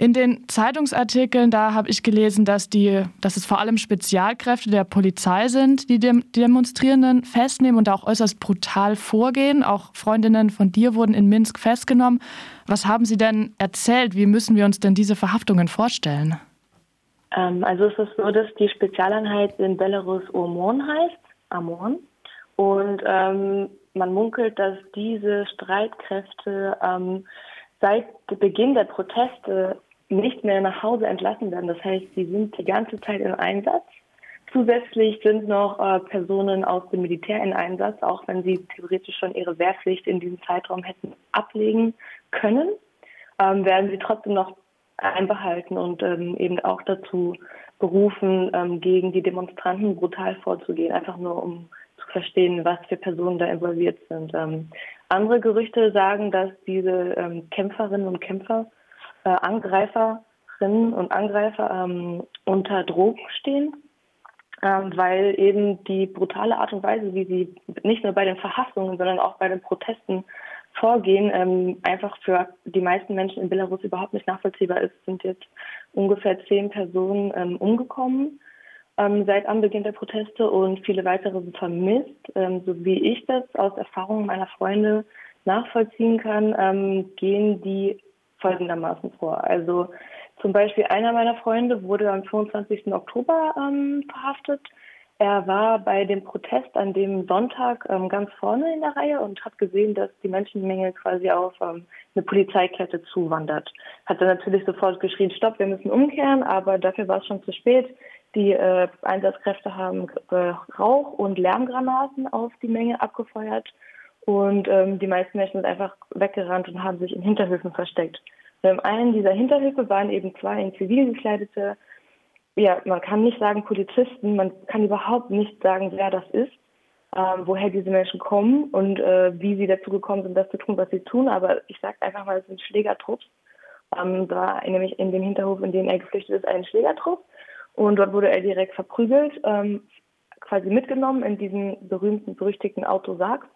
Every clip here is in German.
In den Zeitungsartikeln, da habe ich gelesen, dass, die, dass es vor allem Spezialkräfte der Polizei sind, die die Demonstrierenden festnehmen und auch äußerst brutal vorgehen. Auch Freundinnen von dir wurden in Minsk festgenommen. Was haben Sie denn erzählt? Wie müssen wir uns denn diese Verhaftungen vorstellen? Ähm, also es ist so, dass die Spezialeinheit in Belarus OMON heißt, AMON. Und ähm, man munkelt, dass diese Streitkräfte ähm, seit Beginn der Proteste nicht mehr nach Hause entlassen werden. Das heißt, sie sind die ganze Zeit im Einsatz. Zusätzlich sind noch äh, Personen aus dem Militär in Einsatz, auch wenn sie theoretisch schon ihre Wehrpflicht in diesem Zeitraum hätten ablegen können, ähm, werden sie trotzdem noch einbehalten und ähm, eben auch dazu berufen, ähm, gegen die Demonstranten brutal vorzugehen, einfach nur um zu verstehen, was für Personen da involviert sind. Ähm, andere Gerüchte sagen, dass diese ähm, Kämpferinnen und Kämpfer äh, Angreiferinnen und Angreifer ähm, unter Drogen stehen, ähm, weil eben die brutale Art und Weise, wie sie nicht nur bei den Verhaftungen, sondern auch bei den Protesten vorgehen, ähm, einfach für die meisten Menschen in Belarus überhaupt nicht nachvollziehbar ist, sind jetzt ungefähr zehn Personen ähm, umgekommen ähm, seit Anbeginn der Proteste und viele weitere sind vermisst. Ähm, so wie ich das aus Erfahrungen meiner Freunde nachvollziehen kann, ähm, gehen die folgendermaßen vor. Also zum Beispiel einer meiner Freunde wurde am 25. Oktober ähm, verhaftet. Er war bei dem Protest an dem Sonntag ähm, ganz vorne in der Reihe und hat gesehen, dass die Menschenmenge quasi auf ähm, eine Polizeikette zuwandert. Hat dann natürlich sofort geschrien, stopp, wir müssen umkehren, aber dafür war es schon zu spät. Die äh, Einsatzkräfte haben äh, Rauch- und Lärmgranaten auf die Menge abgefeuert und ähm, die meisten Menschen sind einfach weggerannt und haben sich in Hinterhöfen versteckt. Und in einem dieser Hinterhöfe waren eben zwei in zivil gekleidete, ja, man kann nicht sagen Polizisten, man kann überhaupt nicht sagen, wer das ist, ähm, woher diese Menschen kommen und äh, wie sie dazu gekommen sind, das zu tun, was sie tun. Aber ich sage einfach mal, es sind Schlägertrupps. Ähm, da nämlich in dem Hinterhof, in dem er geflüchtet ist, ein Schlägertrupp. Und dort wurde er direkt verprügelt, ähm, quasi mitgenommen in diesem berühmten, berüchtigten Auto Sachs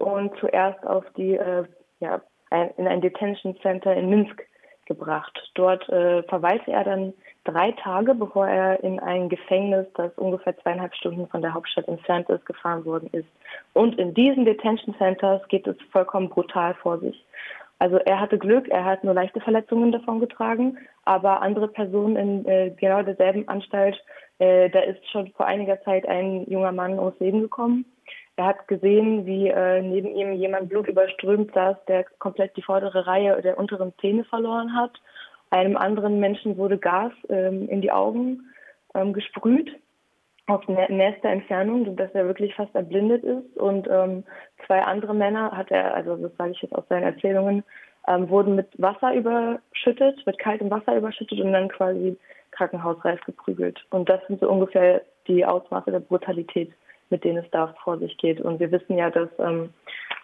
und zuerst auf die, äh, ja, ein, in ein Detention Center in Minsk gebracht. Dort äh, verweilte er dann drei Tage, bevor er in ein Gefängnis, das ungefähr zweieinhalb Stunden von der Hauptstadt entfernt ist, gefahren worden ist. Und in diesen Detention Centers geht es vollkommen brutal vor sich. Also er hatte Glück, er hat nur leichte Verletzungen davon getragen, aber andere Personen in äh, genau derselben Anstalt, äh, da ist schon vor einiger Zeit ein junger Mann ums Leben gekommen. Er hat gesehen, wie äh, neben ihm jemand blutüberströmt saß, der komplett die vordere Reihe der unteren Zähne verloren hat. Einem anderen Menschen wurde Gas ähm, in die Augen ähm, gesprüht auf nächster Entfernung, sodass er wirklich fast erblindet ist. Und ähm, zwei andere Männer hat er, also das sage ich jetzt aus seinen Erzählungen, ähm, wurden mit Wasser überschüttet, mit kaltem Wasser überschüttet und dann quasi krankenhausreif geprügelt. Und das sind so ungefähr die Ausmaße der Brutalität, mit denen es da vor sich geht. Und wir wissen ja, dass ähm,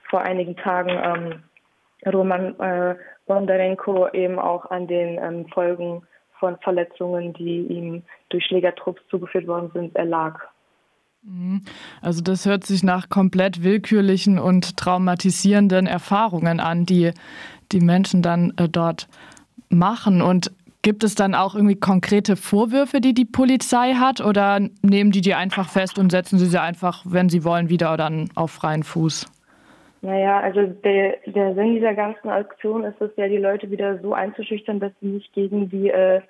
vor einigen Tagen ähm, Roman äh, Bondarenko eben auch an den ähm, Folgen von Verletzungen, die ihm durch Schlägertrupps zugeführt worden sind, erlag. Mhm. Also das hört sich nach komplett willkürlichen und traumatisierenden Erfahrungen an, die die Menschen dann äh, dort machen. Und gibt es dann auch irgendwie konkrete Vorwürfe, die die Polizei hat oder nehmen die die einfach fest und setzen sie sie einfach, wenn sie wollen, wieder dann auf freien Fuß? Naja, also der, der Sinn dieser ganzen Aktion ist es ja, die Leute wieder so einzuschüchtern, dass sie nicht gegen die äh,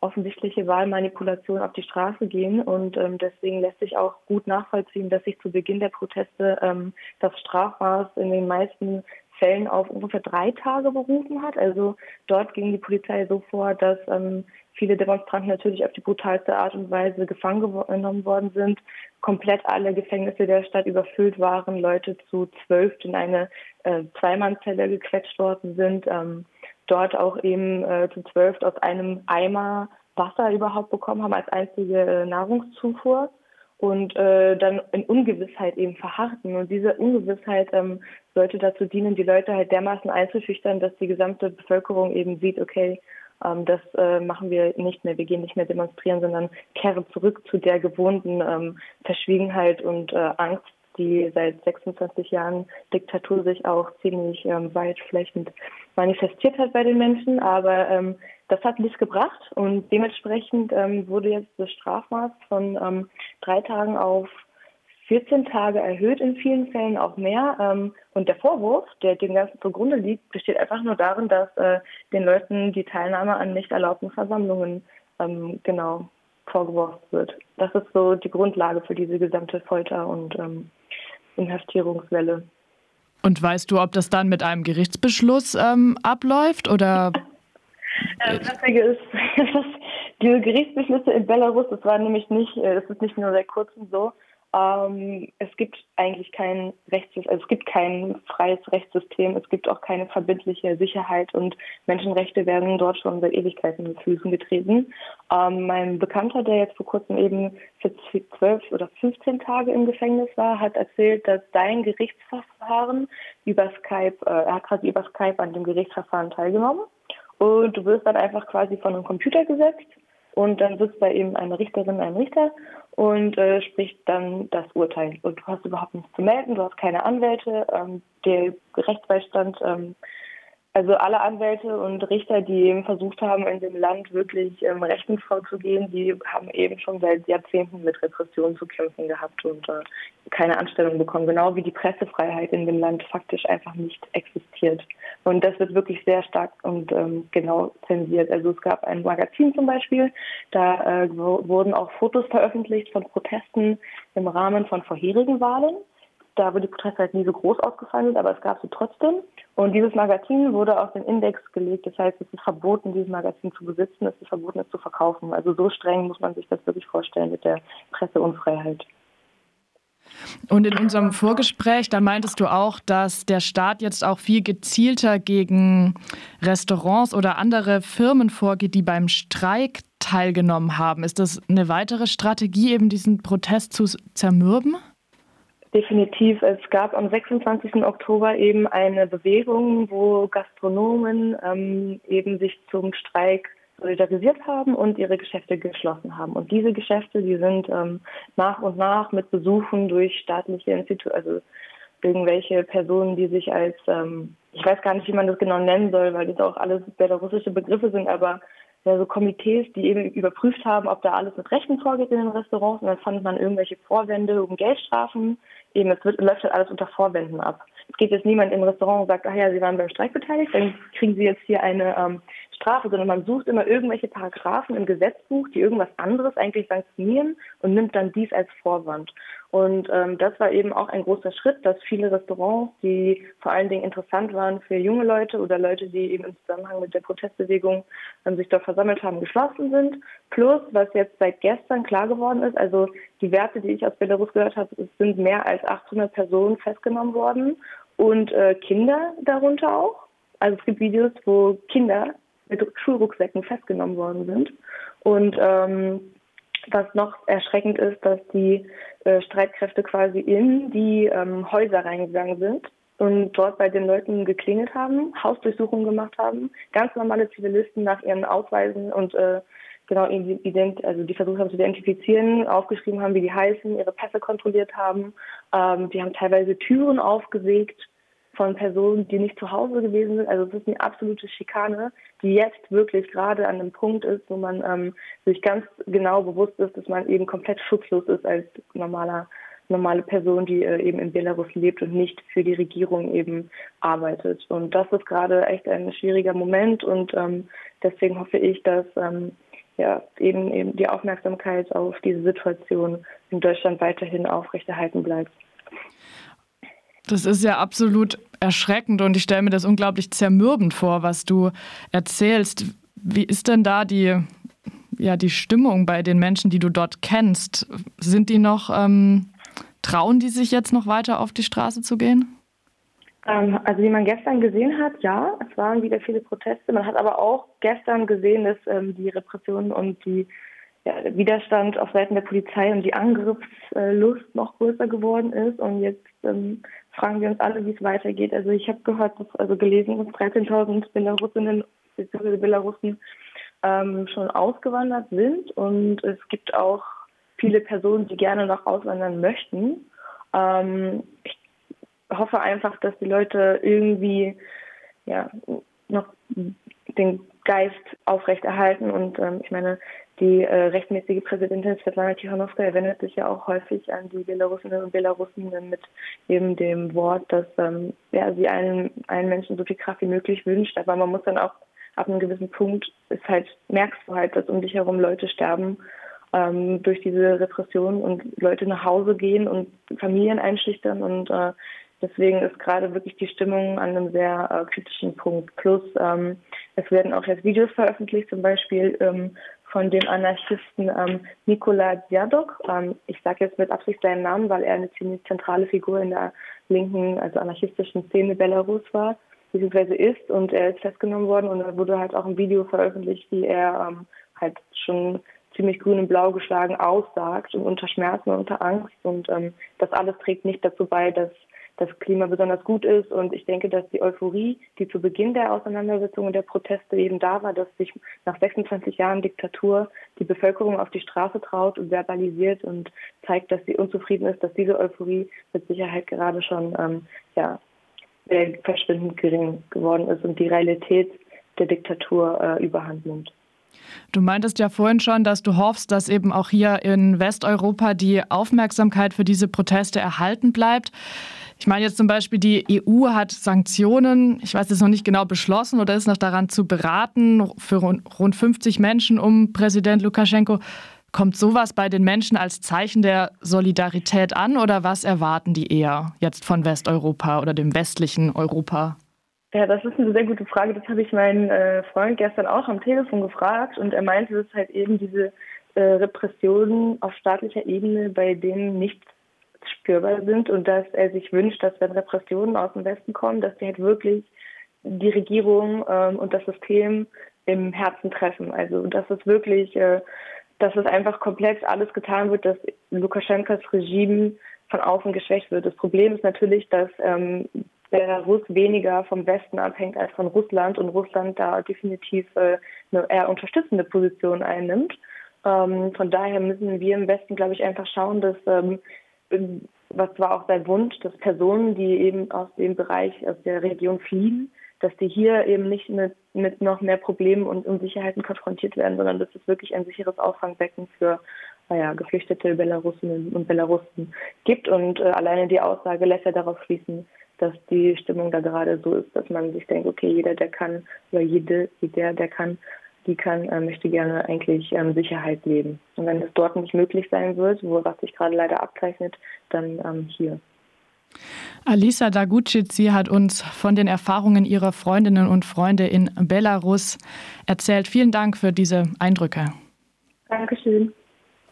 offensichtliche Wahlmanipulation auf die Straße gehen. Und ähm, deswegen lässt sich auch gut nachvollziehen, dass sich zu Beginn der Proteste ähm, das Strafmaß in den meisten Fällen auf ungefähr drei Tage berufen hat. Also dort ging die Polizei so vor, dass ähm, viele Demonstranten natürlich auf die brutalste Art und Weise gefangen genommen worden sind, komplett alle Gefängnisse der Stadt überfüllt waren, Leute zu zwölf in eine äh, Zweimannzelle gequetscht worden sind, ähm, dort auch eben äh, zu zwölf aus einem Eimer Wasser überhaupt bekommen haben als einzige äh, Nahrungszufuhr und äh, dann in Ungewissheit eben verharrten. Und diese Ungewissheit ähm, sollte dazu dienen, die Leute halt dermaßen einzuschüchtern, dass die gesamte Bevölkerung eben sieht, okay, ähm, das äh, machen wir nicht mehr, wir gehen nicht mehr demonstrieren, sondern kehren zurück zu der gewohnten ähm, Verschwiegenheit und äh, Angst, die seit 26 Jahren Diktatur sich auch ziemlich ähm, weitflächend manifestiert hat bei den Menschen. Aber ähm, das hat nichts gebracht und dementsprechend ähm, wurde jetzt das Strafmaß von ähm, drei Tagen auf 14 Tage erhöht, in vielen Fällen auch mehr. Ähm, und der Vorwurf, der dem Ganzen zugrunde liegt, besteht einfach nur darin, dass äh, den Leuten die Teilnahme an nicht erlaubten Versammlungen ähm, genau vorgeworfen wird. Das ist so die Grundlage für diese gesamte Folter- und ähm, Inhaftierungswelle. Und weißt du, ob das dann mit einem Gerichtsbeschluss ähm, abläuft oder? Äh, das Witzige ist, dass diese Gerichtsbeschlüsse in Belarus, das war nämlich nicht, äh, das ist nicht nur seit kurzem so, ähm, es gibt eigentlich kein Rechtssystem, also es gibt kein freies Rechtssystem, es gibt auch keine verbindliche Sicherheit und Menschenrechte werden dort schon seit Ewigkeiten mit Füßen getreten. Ähm, mein Bekannter, der jetzt vor kurzem eben für zwölf oder 15 Tage im Gefängnis war, hat erzählt, dass sein Gerichtsverfahren über Skype, äh, er hat quasi über Skype an dem Gerichtsverfahren teilgenommen und du wirst dann einfach quasi von einem Computer gesetzt und dann sitzt da eben eine Richterin, ein Richter und äh, spricht dann das Urteil. Und du hast überhaupt nichts zu melden, du hast keine Anwälte, ähm, der Rechtsbeistand ähm, also alle Anwälte und Richter, die eben versucht haben, in dem Land wirklich ähm, rechtens vorzugehen, die haben eben schon seit Jahrzehnten mit Repressionen zu kämpfen gehabt und äh, keine Anstellung bekommen. Genau wie die Pressefreiheit in dem Land faktisch einfach nicht existiert. Und das wird wirklich sehr stark und ähm, genau zensiert. Also es gab ein Magazin zum Beispiel, da äh, wurden auch Fotos veröffentlicht von Protesten im Rahmen von vorherigen Wahlen da wo die Proteste halt nie so groß ausgefallen sind, aber es gab sie trotzdem. Und dieses Magazin wurde auf den Index gelegt. Das heißt, es ist verboten, dieses Magazin zu besitzen, es ist verboten, es zu verkaufen. Also so streng muss man sich das wirklich vorstellen mit der Presseunfreiheit. Und in unserem Vorgespräch, da meintest du auch, dass der Staat jetzt auch viel gezielter gegen Restaurants oder andere Firmen vorgeht, die beim Streik teilgenommen haben. Ist das eine weitere Strategie, eben diesen Protest zu zermürben? Definitiv. Es gab am 26. Oktober eben eine Bewegung, wo Gastronomen ähm, eben sich zum Streik solidarisiert haben und ihre Geschäfte geschlossen haben. Und diese Geschäfte, die sind ähm, nach und nach mit Besuchen durch staatliche Institute, also irgendwelche Personen, die sich als, ähm, ich weiß gar nicht, wie man das genau nennen soll, weil das auch alles belarussische Begriffe sind, aber ja, so Komitees, die eben überprüft haben, ob da alles mit Rechten vorgeht in den Restaurants. Und dann fand man irgendwelche Vorwände um Geldstrafen. Eben, es wird, läuft halt alles unter Vorwänden ab. Es geht jetzt niemand im Restaurant und sagt, ach ja, Sie waren beim Streik beteiligt, dann kriegen Sie jetzt hier eine ähm, Strafe, sondern man sucht immer irgendwelche Paragraphen im Gesetzbuch, die irgendwas anderes eigentlich sanktionieren und nimmt dann dies als Vorwand. Und ähm, das war eben auch ein großer Schritt, dass viele Restaurants, die vor allen Dingen interessant waren für junge Leute oder Leute, die eben im Zusammenhang mit der Protestbewegung ähm, sich dort versammelt haben, geschlossen sind. Plus, was jetzt seit gestern klar geworden ist, also die Werte, die ich aus Belarus gehört habe, es sind mehr als 800 Personen festgenommen worden und äh, Kinder darunter auch. Also es gibt Videos, wo Kinder mit Schulrucksäcken festgenommen worden sind. Und ähm, was noch erschreckend ist, dass die äh, Streitkräfte quasi in die ähm, Häuser reingegangen sind und dort bei den Leuten geklingelt haben, Hausdurchsuchungen gemacht haben, ganz normale Zivilisten nach ihren Ausweisen und äh, genau ident also die versucht haben zu identifizieren, aufgeschrieben haben, wie die heißen, ihre Pässe kontrolliert haben. Ähm, die haben teilweise Türen aufgesägt von Personen, die nicht zu Hause gewesen sind. Also es ist eine absolute Schikane, die jetzt wirklich gerade an einem Punkt ist, wo man ähm, sich ganz genau bewusst ist, dass man eben komplett schutzlos ist als normaler normale Person, die äh, eben in Belarus lebt und nicht für die Regierung eben arbeitet. Und das ist gerade echt ein schwieriger Moment und ähm, deswegen hoffe ich, dass ähm, ja, eben, eben die Aufmerksamkeit auf diese Situation in Deutschland weiterhin aufrechterhalten bleibt. Das ist ja absolut erschreckend und ich stelle mir das unglaublich zermürbend vor, was du erzählst. Wie ist denn da die, ja, die Stimmung bei den Menschen, die du dort kennst? Sind die noch, ähm, trauen die sich jetzt noch weiter auf die Straße zu gehen? Ähm, also wie man gestern gesehen hat, ja, es waren wieder viele Proteste. Man hat aber auch gestern gesehen, dass ähm, die Repressionen und die ja, Widerstand auf Seiten der Polizei und die Angriffslust noch größer geworden ist. Und jetzt ähm, fragen wir uns alle, wie es weitergeht. Also ich habe gehört, dass, also gelesen, dass 13.000 Belarusinnen bzw. Belarussen ähm, schon ausgewandert sind und es gibt auch viele Personen, die gerne noch auswandern möchten. Ähm, ich hoffe einfach, dass die Leute irgendwie ja, noch den Geist aufrechterhalten. Und ähm, ich meine, die äh, rechtmäßige Präsidentin Svetlana Tichanowskaja wendet sich ja auch häufig an die Belarusinnen und Belarusen mit eben dem Wort, dass ähm, ja, sie allen, allen Menschen so viel Kraft wie möglich wünscht. Aber man muss dann auch ab einem gewissen Punkt ist halt, merkst du halt, dass um dich herum Leute sterben ähm, durch diese Repression und Leute nach Hause gehen und Familien einschüchtern und äh, deswegen ist gerade wirklich die Stimmung an einem sehr äh, kritischen Punkt. Plus ähm, es werden auch jetzt Videos veröffentlicht, zum Beispiel ähm, von dem Anarchisten ähm, Nikola Djadok. Ähm, ich sage jetzt mit Absicht seinen Namen, weil er eine ziemlich zentrale Figur in der linken, also anarchistischen Szene Belarus war, beziehungsweise ist. Und er ist festgenommen worden und da wurde halt auch ein Video veröffentlicht, wie er ähm, halt schon ziemlich grün und blau geschlagen aussagt und unter Schmerzen und unter Angst. Und ähm, das alles trägt nicht dazu bei, dass das Klima besonders gut ist. Und ich denke, dass die Euphorie, die zu Beginn der Auseinandersetzung und der Proteste eben da war, dass sich nach 26 Jahren Diktatur die Bevölkerung auf die Straße traut und verbalisiert und zeigt, dass sie unzufrieden ist, dass diese Euphorie mit Sicherheit gerade schon ähm, ja, verschwindend gering geworden ist und die Realität der Diktatur äh, überhand nimmt. Du meintest ja vorhin schon, dass du hoffst, dass eben auch hier in Westeuropa die Aufmerksamkeit für diese Proteste erhalten bleibt. Ich meine jetzt zum Beispiel, die EU hat Sanktionen, ich weiß jetzt noch nicht genau beschlossen oder ist noch daran zu beraten, für rund 50 Menschen um Präsident Lukaschenko. Kommt sowas bei den Menschen als Zeichen der Solidarität an oder was erwarten die eher jetzt von Westeuropa oder dem westlichen Europa? Ja, das ist eine sehr gute Frage. Das habe ich meinen äh, Freund gestern auch am Telefon gefragt und er meinte, dass halt eben diese äh, Repressionen auf staatlicher Ebene bei denen nicht spürbar sind und dass er sich wünscht, dass wenn Repressionen aus dem Westen kommen, dass die halt wirklich die Regierung ähm, und das System im Herzen treffen. Also dass es wirklich, äh, dass es einfach komplett alles getan wird, dass Lukaschenkas Regime von außen geschwächt wird. Das Problem ist natürlich, dass ähm, Belarus weniger vom Westen abhängt als von Russland und Russland da definitiv äh, eine eher unterstützende Position einnimmt. Ähm, von daher müssen wir im Westen, glaube ich, einfach schauen, dass ähm, was war auch sein Wunsch, dass Personen, die eben aus dem Bereich, aus der Region fliehen, dass die hier eben nicht mit, mit noch mehr Problemen und Unsicherheiten konfrontiert werden, sondern dass es wirklich ein sicheres Auffangbecken für naja, geflüchtete Belarusinnen und Belarusen gibt. Und äh, alleine die Aussage lässt ja darauf schließen, dass die Stimmung da gerade so ist, dass man sich denkt, okay, jeder, der kann, oder jede, jeder, der kann, die kann, äh, möchte gerne eigentlich ähm, Sicherheit leben. Und wenn es dort nicht möglich sein wird, wo was sich gerade leider abzeichnet, dann ähm, hier. Alisa Dagucic, sie hat uns von den Erfahrungen ihrer Freundinnen und Freunde in Belarus erzählt. Vielen Dank für diese Eindrücke. Dankeschön.